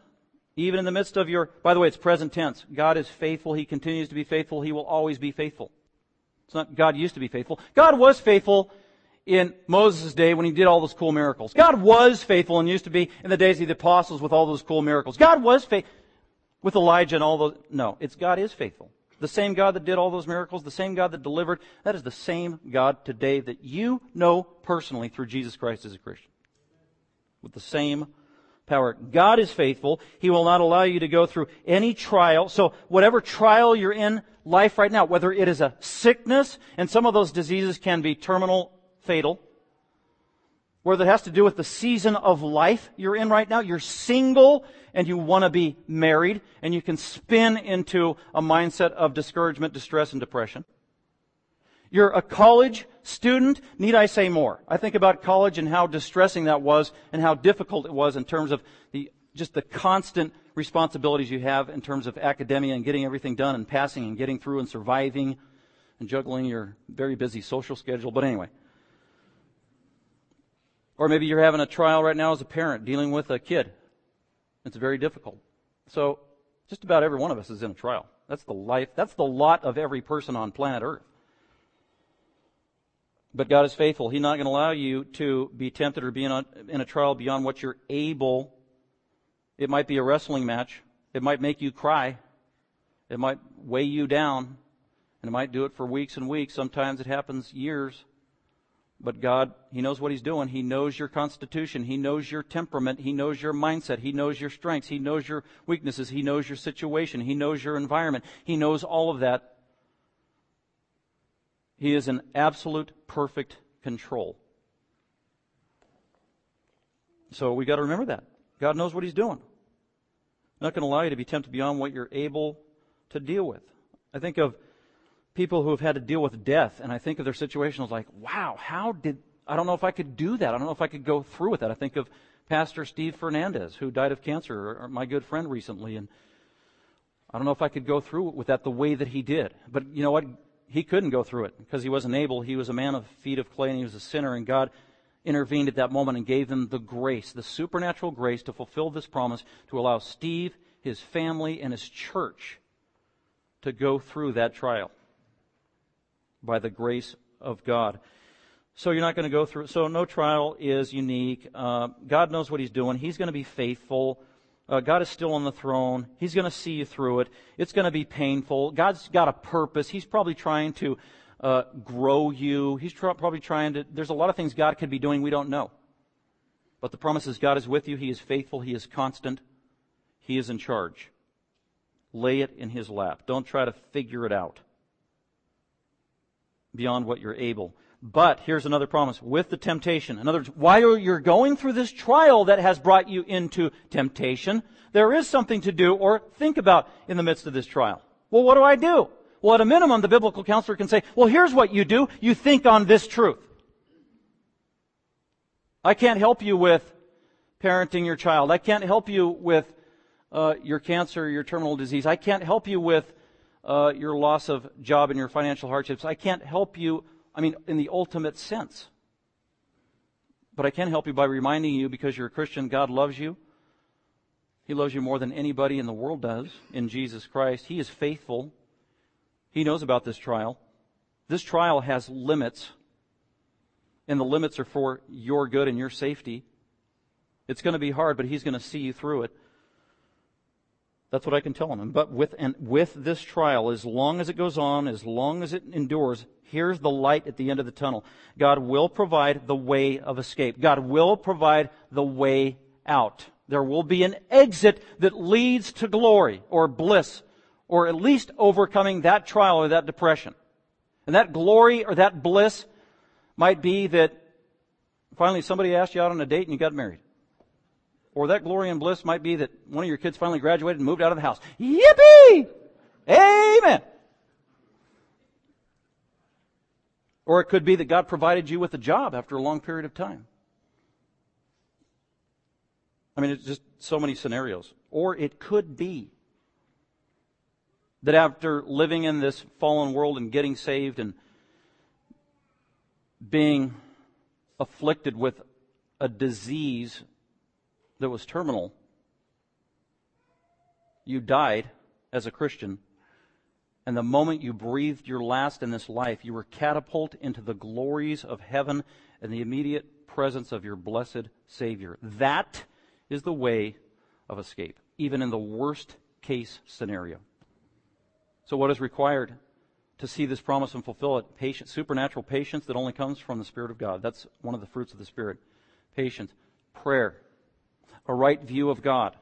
Even in the midst of your, by the way, it's present tense. God is faithful. He continues to be faithful. He will always be faithful. It's not God used to be faithful. God was faithful in Moses' day when he did all those cool miracles. God was faithful and used to be in the days of the apostles with all those cool miracles. God was faithful with Elijah and all those. No, it's God is faithful. The same God that did all those miracles, the same God that delivered, that is the same God today that you know personally through Jesus Christ as a Christian. With the same power. God is faithful. He will not allow you to go through any trial. So whatever trial you're in life right now, whether it is a sickness, and some of those diseases can be terminal, fatal, whether it has to do with the season of life you're in right now, you're single and you want to be married, and you can spin into a mindset of discouragement, distress, and depression. You're a college student. Need I say more? I think about college and how distressing that was and how difficult it was in terms of the, just the constant responsibilities you have in terms of academia and getting everything done and passing and getting through and surviving and juggling your very busy social schedule. But anyway. Or maybe you're having a trial right now as a parent dealing with a kid. It's very difficult. So just about every one of us is in a trial. That's the life, that's the lot of every person on planet Earth. But God is faithful. He's not going to allow you to be tempted or be in a, in a trial beyond what you're able. It might be a wrestling match. It might make you cry. It might weigh you down. And it might do it for weeks and weeks. Sometimes it happens years. But God, He knows what He's doing. He knows your constitution. He knows your temperament. He knows your mindset. He knows your strengths. He knows your weaknesses. He knows your situation. He knows your environment. He knows all of that. He is in absolute perfect control. So we got to remember that. God knows what He's doing. not going to allow you to be tempted beyond what you're able to deal with. I think of people who have had to deal with death, and I think of their situation as like, wow, how did, I don't know if I could do that. I don't know if I could go through with that. I think of Pastor Steve Fernandez, who died of cancer, my good friend recently, and I don't know if I could go through with that the way that he did. But you know what? He couldn't go through it because he wasn't able. He was a man of feet of clay and he was a sinner, and God intervened at that moment and gave him the grace, the supernatural grace to fulfill this promise to allow Steve, his family, and his church to go through that trial by the grace of God. So you're not going to go through. So no trial is unique. Uh, God knows what He's doing. He's going to be faithful. Uh, God is still on the throne. He's going to see you through it. It's going to be painful. God's got a purpose. He's probably trying to uh, grow you. He's tr- probably trying to. There's a lot of things God could be doing we don't know. But the promise is God is with you. He is faithful. He is constant. He is in charge. Lay it in His lap. Don't try to figure it out beyond what you're able. But here's another promise with the temptation. In other words, while you're going through this trial that has brought you into temptation, there is something to do or think about in the midst of this trial. Well, what do I do? Well, at a minimum, the biblical counselor can say, well, here's what you do. You think on this truth. I can't help you with parenting your child. I can't help you with uh, your cancer, your terminal disease. I can't help you with uh, your loss of job and your financial hardships. I can't help you I mean, in the ultimate sense. But I can help you by reminding you, because you're a Christian, God loves you. He loves you more than anybody in the world does in Jesus Christ. He is faithful. He knows about this trial. This trial has limits, and the limits are for your good and your safety. It's going to be hard, but He's going to see you through it. That's what I can tell them. But with, and with this trial, as long as it goes on, as long as it endures, here's the light at the end of the tunnel. God will provide the way of escape. God will provide the way out. There will be an exit that leads to glory or bliss or at least overcoming that trial or that depression. And that glory or that bliss might be that finally somebody asked you out on a date and you got married. Or that glory and bliss might be that one of your kids finally graduated and moved out of the house. Yippee! Amen. Or it could be that God provided you with a job after a long period of time. I mean, it's just so many scenarios. Or it could be that after living in this fallen world and getting saved and being afflicted with a disease that was terminal, you died as a Christian. And the moment you breathed your last in this life, you were catapulted into the glories of heaven and the immediate presence of your blessed Savior. That is the way of escape, even in the worst case scenario. So, what is required to see this promise and fulfill it? Patience, supernatural patience that only comes from the Spirit of God. That's one of the fruits of the Spirit. Patience, prayer, a right view of God,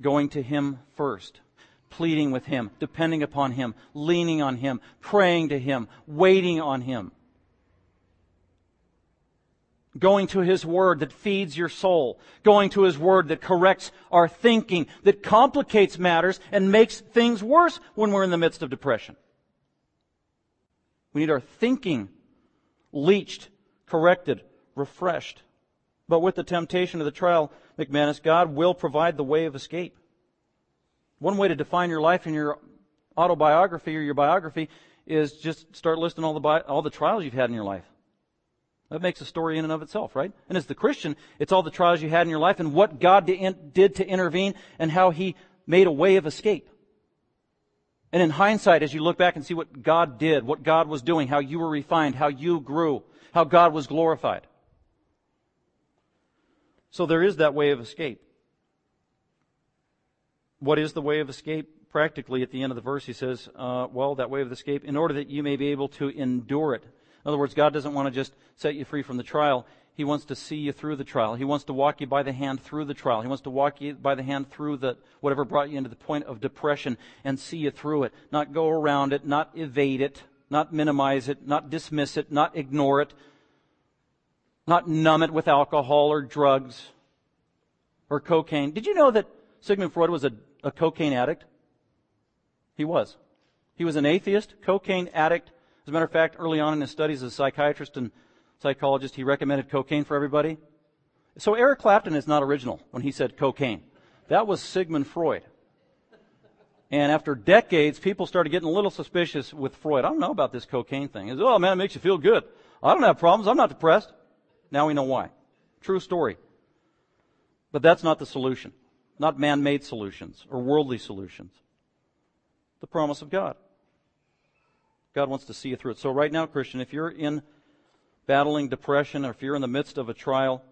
going to Him first, pleading with Him, depending upon Him, leaning on Him, praying to Him, waiting on Him. Going to His Word that feeds your soul. Going to His Word that corrects our thinking, that complicates matters and makes things worse when we're in the midst of depression. We need our thinking leached, corrected, refreshed. But with the temptation of the trial, McManus, God will provide the way of escape. One way to define your life in your autobiography or your biography is just start listing all the, all the trials you've had in your life. That makes a story in and of itself, right? And as the Christian, it's all the trials you had in your life and what God did to intervene and how He made a way of escape. And in hindsight, as you look back and see what God did, what God was doing, how you were refined, how you grew, how God was glorified. So there is that way of escape. What is the way of escape? Practically, at the end of the verse, he says, uh, well, that way of escape, in order that you may be able to endure it. In other words, God doesn't want to just set you free from the trial. He wants to see you through the trial. He wants to walk you by the hand through the trial. He wants to walk you by the hand through the, whatever brought you into the point of depression and see you through it. Not go around it, not evade it, not minimize it, not dismiss it, not ignore it, not numb it with alcohol or drugs or cocaine. Did you know that Sigmund Freud was a, a cocaine addict? He was. He was an atheist, cocaine addict. As a matter of fact, early on in his studies as a psychiatrist and psychologist, he recommended cocaine for everybody. So Eric Clapton is not original when he said cocaine. That was Sigmund Freud. And after decades, people started getting a little suspicious with Freud. I don't know about this cocaine thing. Oh man, it makes you feel good. I don't have problems. I'm not depressed. Now we know why. True story. But that's not the solution. Not man-made solutions or worldly solutions. The promise of God. God wants to see you through it. So right now, Christian, if you're in battling depression or if you're in the midst of a trial,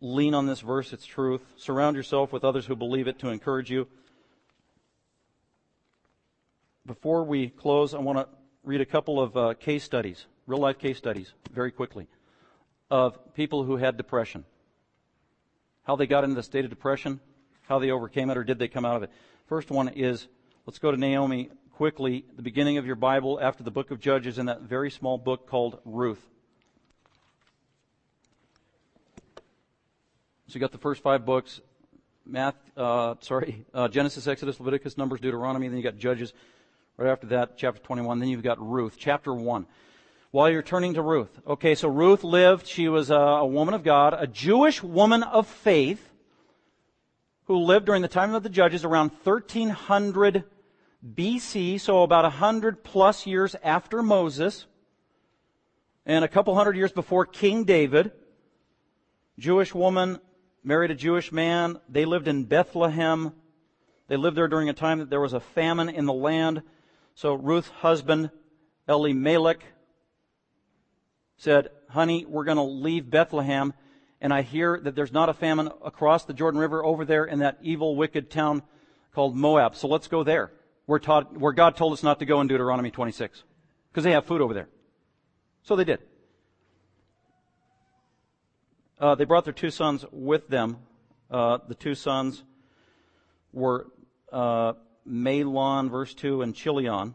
lean on this verse, its truth. Surround yourself with others who believe it to encourage you. Before we close, I want to read a couple of uh, case studies, real life case studies, very quickly, of people who had depression. How they got into the state of depression, how they overcame it, or did they come out of it. First one is, let's go to Naomi quickly, the beginning of your Bible after the book of Judges in that very small book called Ruth. So you got the first five books, Math, uh, sorry, uh, Genesis, Exodus, Leviticus, Numbers, Deuteronomy. Then you got Judges. Right after that, chapter 21. Then you've got Ruth, chapter 1. While you're turning to Ruth. Okay, so Ruth lived. She was a, a woman of God, a Jewish woman of faith who lived during the time of the Judges around 1300 BC, so about 100 plus years after Moses, and a couple hundred years before King David. Jewish woman married a Jewish man. They lived in Bethlehem. They lived there during a time that there was a famine in the land. So Ruth's husband, Elimelech, said, honey, we're going to leave Bethlehem. And I hear that there's not a famine across the Jordan River over there in that evil, wicked town called Moab. So let's go there. Where, taught, where God told us not to go in Deuteronomy 26. Because they have food over there. So they did. Uh, they brought their two sons with them. Uh, the two sons were uh, Mahlon, verse 2, and Chilion.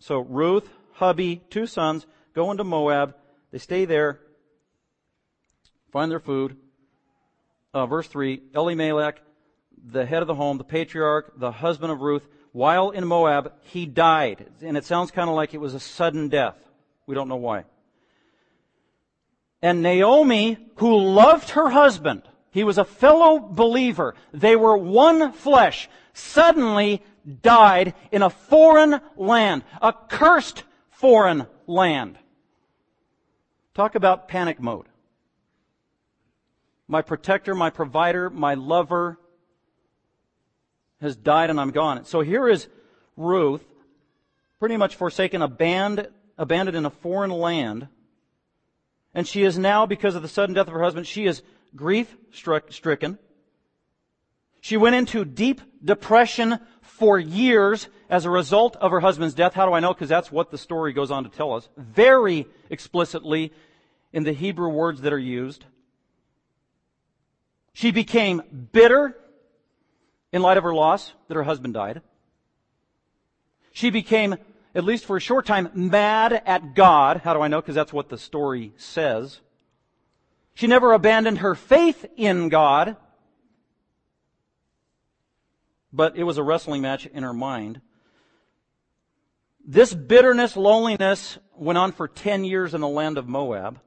So Ruth, hubby, two sons, go into Moab. They stay there, find their food. Uh, verse 3, Elimelech, the head of the home, the patriarch, the husband of Ruth, while in Moab, he died. And it sounds kind of like it was a sudden death. We don't know why. And Naomi, who loved her husband, he was a fellow believer, they were one flesh, suddenly died in a foreign land, a cursed foreign land. Talk about panic mode. My protector, my provider, my lover has died and I'm gone. So here is Ruth, pretty much forsaken, abandoned, abandoned in a foreign land and she is now, because of the sudden death of her husband, she is grief stricken. She went into deep depression for years as a result of her husband's death. How do I know? Because that's what the story goes on to tell us. Very explicitly in the Hebrew words that are used. She became bitter in light of her loss that her husband died. She became, at least for a short time, mad at God. How do I know? Because that's what the story says. She never abandoned her faith in God, but it was a wrestling match in her mind. This bitterness, loneliness went on for 10 years in the land of Moab.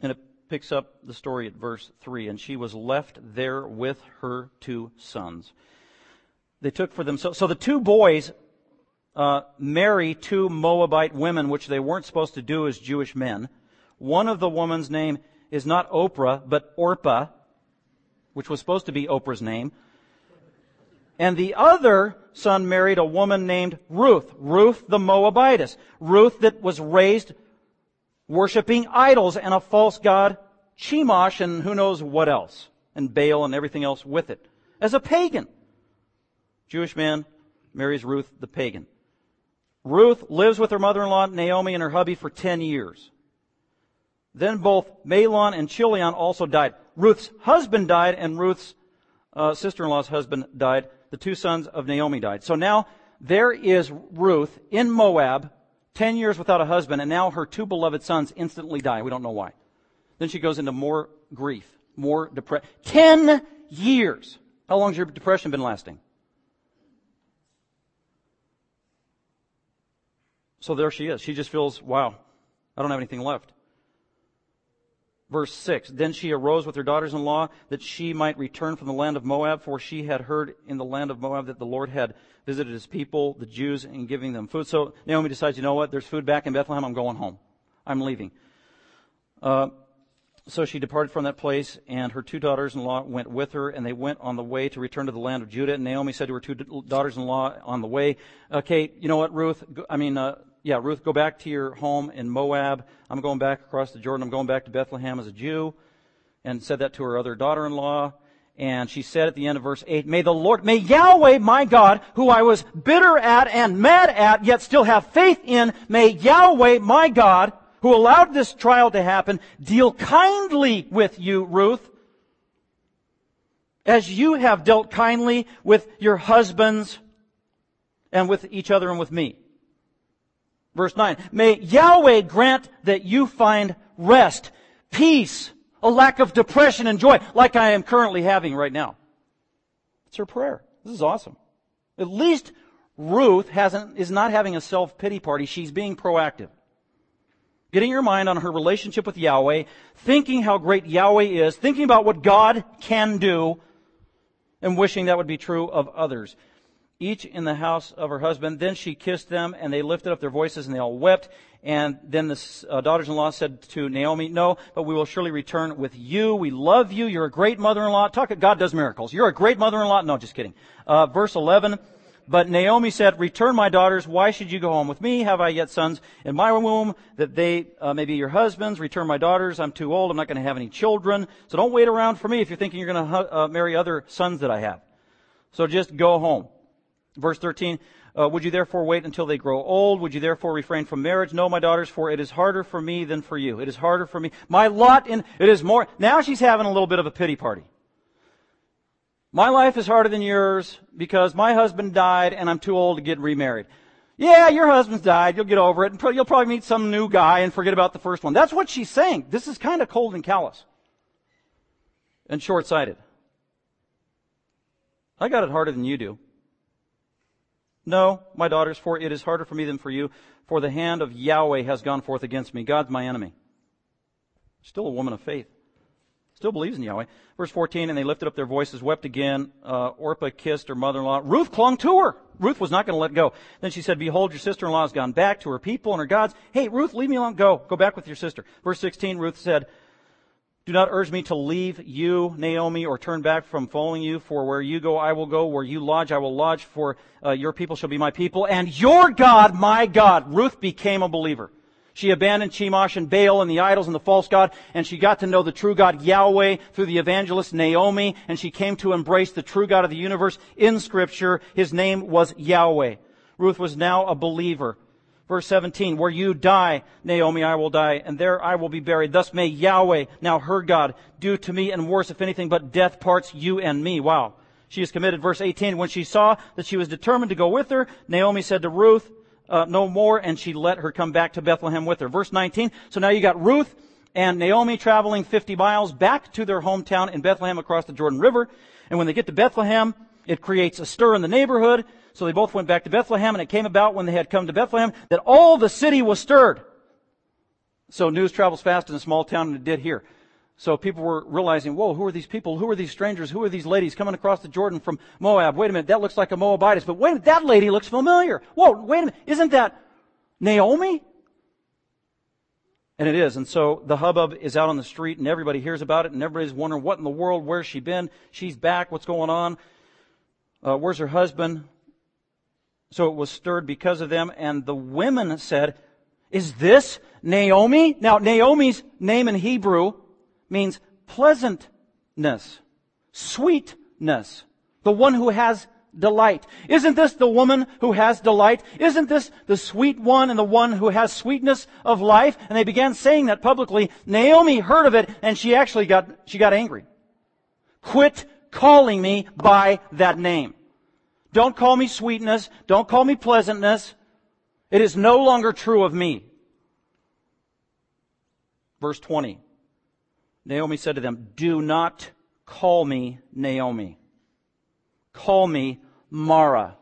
And it picks up the story at verse 3. And she was left there with her two sons. They took for themselves. So the two boys uh, marry two Moabite women, which they weren't supposed to do as Jewish men. One of the woman's name is not Oprah, but Orpah, which was supposed to be Oprah's name. And the other son married a woman named Ruth, Ruth the Moabitess, Ruth that was raised worshiping idols and a false god, Chemosh, and who knows what else, and Baal and everything else with it, as a pagan. Jewish man marries Ruth the pagan. Ruth lives with her mother-in-law Naomi and her hubby for 10 years. Then both Mahlon and Chilion also died. Ruth's husband died and Ruth's uh, sister-in-law's husband died. The two sons of Naomi died. So now there is Ruth in Moab, 10 years without a husband, and now her two beloved sons instantly die. We don't know why. Then she goes into more grief, more depression. 10 years. How long has your depression been lasting? So there she is. She just feels, wow, I don't have anything left. Verse 6 Then she arose with her daughters in law that she might return from the land of Moab, for she had heard in the land of Moab that the Lord had visited his people, the Jews, in giving them food. So Naomi decides, you know what? There's food back in Bethlehem. I'm going home. I'm leaving. Uh, so she departed from that place, and her two daughters in law went with her, and they went on the way to return to the land of Judah. And Naomi said to her two daughters in law on the way, Okay, you know what, Ruth? I mean, uh, yeah, Ruth, go back to your home in Moab. I'm going back across the Jordan. I'm going back to Bethlehem as a Jew. And said that to her other daughter-in-law. And she said at the end of verse 8, May the Lord, may Yahweh, my God, who I was bitter at and mad at, yet still have faith in, may Yahweh, my God, who allowed this trial to happen, deal kindly with you, Ruth, as you have dealt kindly with your husbands and with each other and with me. Verse 9. May Yahweh grant that you find rest, peace, a lack of depression and joy like I am currently having right now. It's her prayer. This is awesome. At least Ruth hasn't, is not having a self-pity party. She's being proactive. Getting your mind on her relationship with Yahweh, thinking how great Yahweh is, thinking about what God can do, and wishing that would be true of others each in the house of her husband. Then she kissed them, and they lifted up their voices, and they all wept. And then the uh, daughters-in-law said to Naomi, No, but we will surely return with you. We love you. You're a great mother-in-law. Talk, God does miracles. You're a great mother-in-law. No, just kidding. Uh, verse 11. But Naomi said, Return, my daughters. Why should you go home with me? Have I yet sons in my womb that they uh, may be your husbands? Return, my daughters. I'm too old. I'm not going to have any children. So don't wait around for me if you're thinking you're going to uh, marry other sons that I have. So just go home. Verse 13, uh, would you therefore wait until they grow old? Would you therefore refrain from marriage? No, my daughters, for it is harder for me than for you. It is harder for me. My lot in, it is more, now she's having a little bit of a pity party. My life is harder than yours because my husband died and I'm too old to get remarried. Yeah, your husband's died. You'll get over it. And you'll probably meet some new guy and forget about the first one. That's what she's saying. This is kind of cold and callous. And short-sighted. I got it harder than you do. No, my daughters, for it is harder for me than for you, for the hand of Yahweh has gone forth against me. God's my enemy. Still a woman of faith. Still believes in Yahweh. Verse 14, and they lifted up their voices, wept again. Uh, Orpah kissed her mother-in-law. Ruth clung to her. Ruth was not going to let go. Then she said, behold, your sister-in-law has gone back to her people and her gods. Hey, Ruth, leave me alone. Go. Go back with your sister. Verse 16, Ruth said, do not urge me to leave you, Naomi, or turn back from following you, for where you go, I will go. Where you lodge, I will lodge, for uh, your people shall be my people, and your God, my God. Ruth became a believer. She abandoned Chemosh and Baal and the idols and the false God, and she got to know the true God, Yahweh, through the evangelist Naomi, and she came to embrace the true God of the universe in Scripture. His name was Yahweh. Ruth was now a believer. Verse 17, where you die, Naomi, I will die, and there I will be buried. Thus may Yahweh, now her God, do to me and worse, if anything but death parts you and me. Wow. She is committed. Verse 18, when she saw that she was determined to go with her, Naomi said to Ruth, uh, no more, and she let her come back to Bethlehem with her. Verse 19, so now you got Ruth and Naomi traveling 50 miles back to their hometown in Bethlehem across the Jordan River. And when they get to Bethlehem, it creates a stir in the neighborhood. So they both went back to Bethlehem, and it came about when they had come to Bethlehem that all the city was stirred. So news travels fast in a small town, and it did here. So people were realizing, whoa, who are these people? Who are these strangers? Who are these ladies coming across the Jordan from Moab? Wait a minute, that looks like a Moabitess. But wait a minute, that lady looks familiar. Whoa, wait a minute, isn't that Naomi? And it is. And so the hubbub is out on the street and everybody hears about it and everybody's wondering what in the world, where's she been? She's back, what's going on? Uh, where's her husband? So it was stirred because of them. And the women said, is this Naomi? Now, Naomi's name in Hebrew means pleasantness, sweetness, the one who has delight. Isn't this the woman who has delight? Isn't this the sweet one and the one who has sweetness of life? And they began saying that publicly. Naomi heard of it and she actually got, she got angry. Quit calling me by that name. Don't call me sweetness. Don't call me pleasantness. It is no longer true of me. Verse 20. Naomi said to them, Do not call me Naomi. Call me Mara.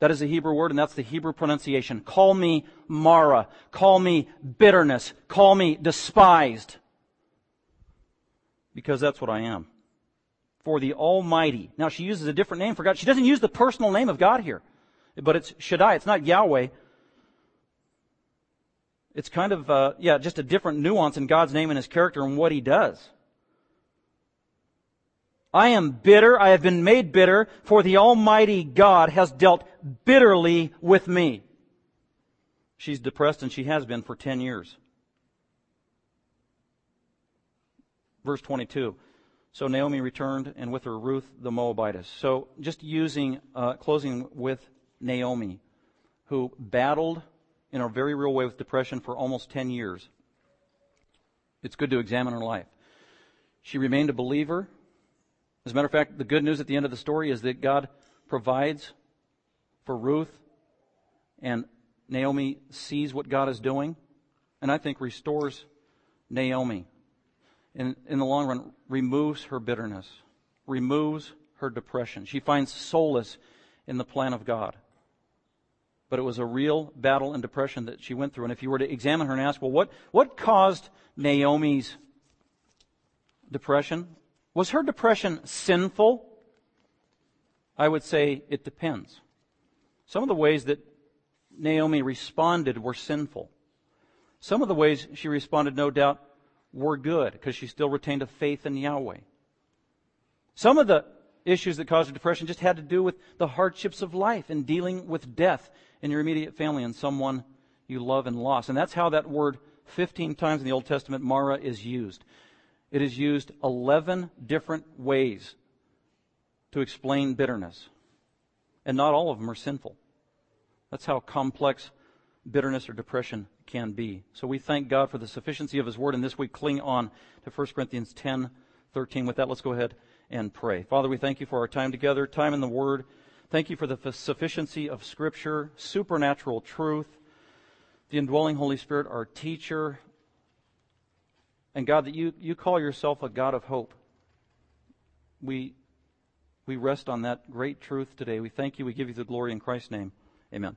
That is a Hebrew word, and that's the Hebrew pronunciation. Call me Mara. Call me bitterness. Call me despised. Because that's what I am for the Almighty. Now she uses a different name for God. She doesn't use the personal name of God here, but it's Shaddai. It's not Yahweh. It's kind of, uh, yeah, just a different nuance in God's name and His character and what He does. I am bitter. I have been made bitter, for the Almighty God has dealt bitterly with me. She's depressed, and she has been for 10 years. Verse 22. So Naomi returned, and with her Ruth the Moabitess. So just using, uh, closing with Naomi, who battled in a very real way with depression for almost 10 years. It's good to examine her life. She remained a believer. As a matter of fact, the good news at the end of the story is that God provides for Ruth, and Naomi sees what God is doing, and I think restores Naomi in, in the long run, removes her bitterness, removes her depression. She finds solace in the plan of God. But it was a real battle and depression that she went through. And if you were to examine her and ask, well, what, what caused Naomi's depression? Was her depression sinful? I would say it depends. Some of the ways that Naomi responded were sinful. Some of the ways she responded, no doubt, were good because she still retained a faith in Yahweh. Some of the issues that caused her depression just had to do with the hardships of life and dealing with death in your immediate family and someone you love and lost. And that's how that word 15 times in the Old Testament, Mara, is used. It is used 11 different ways to explain bitterness. And not all of them are sinful. That's how complex bitterness or depression can be. So we thank God for the sufficiency of His Word, and this we cling on to 1 Corinthians 10, 13. With that, let's go ahead and pray. Father, we thank you for our time together, time in the Word. Thank you for the sufficiency of Scripture, supernatural truth, the indwelling Holy Spirit, our teacher, and God, that you, you call yourself a God of hope. We, we rest on that great truth today. We thank you. We give you the glory in Christ's name. Amen.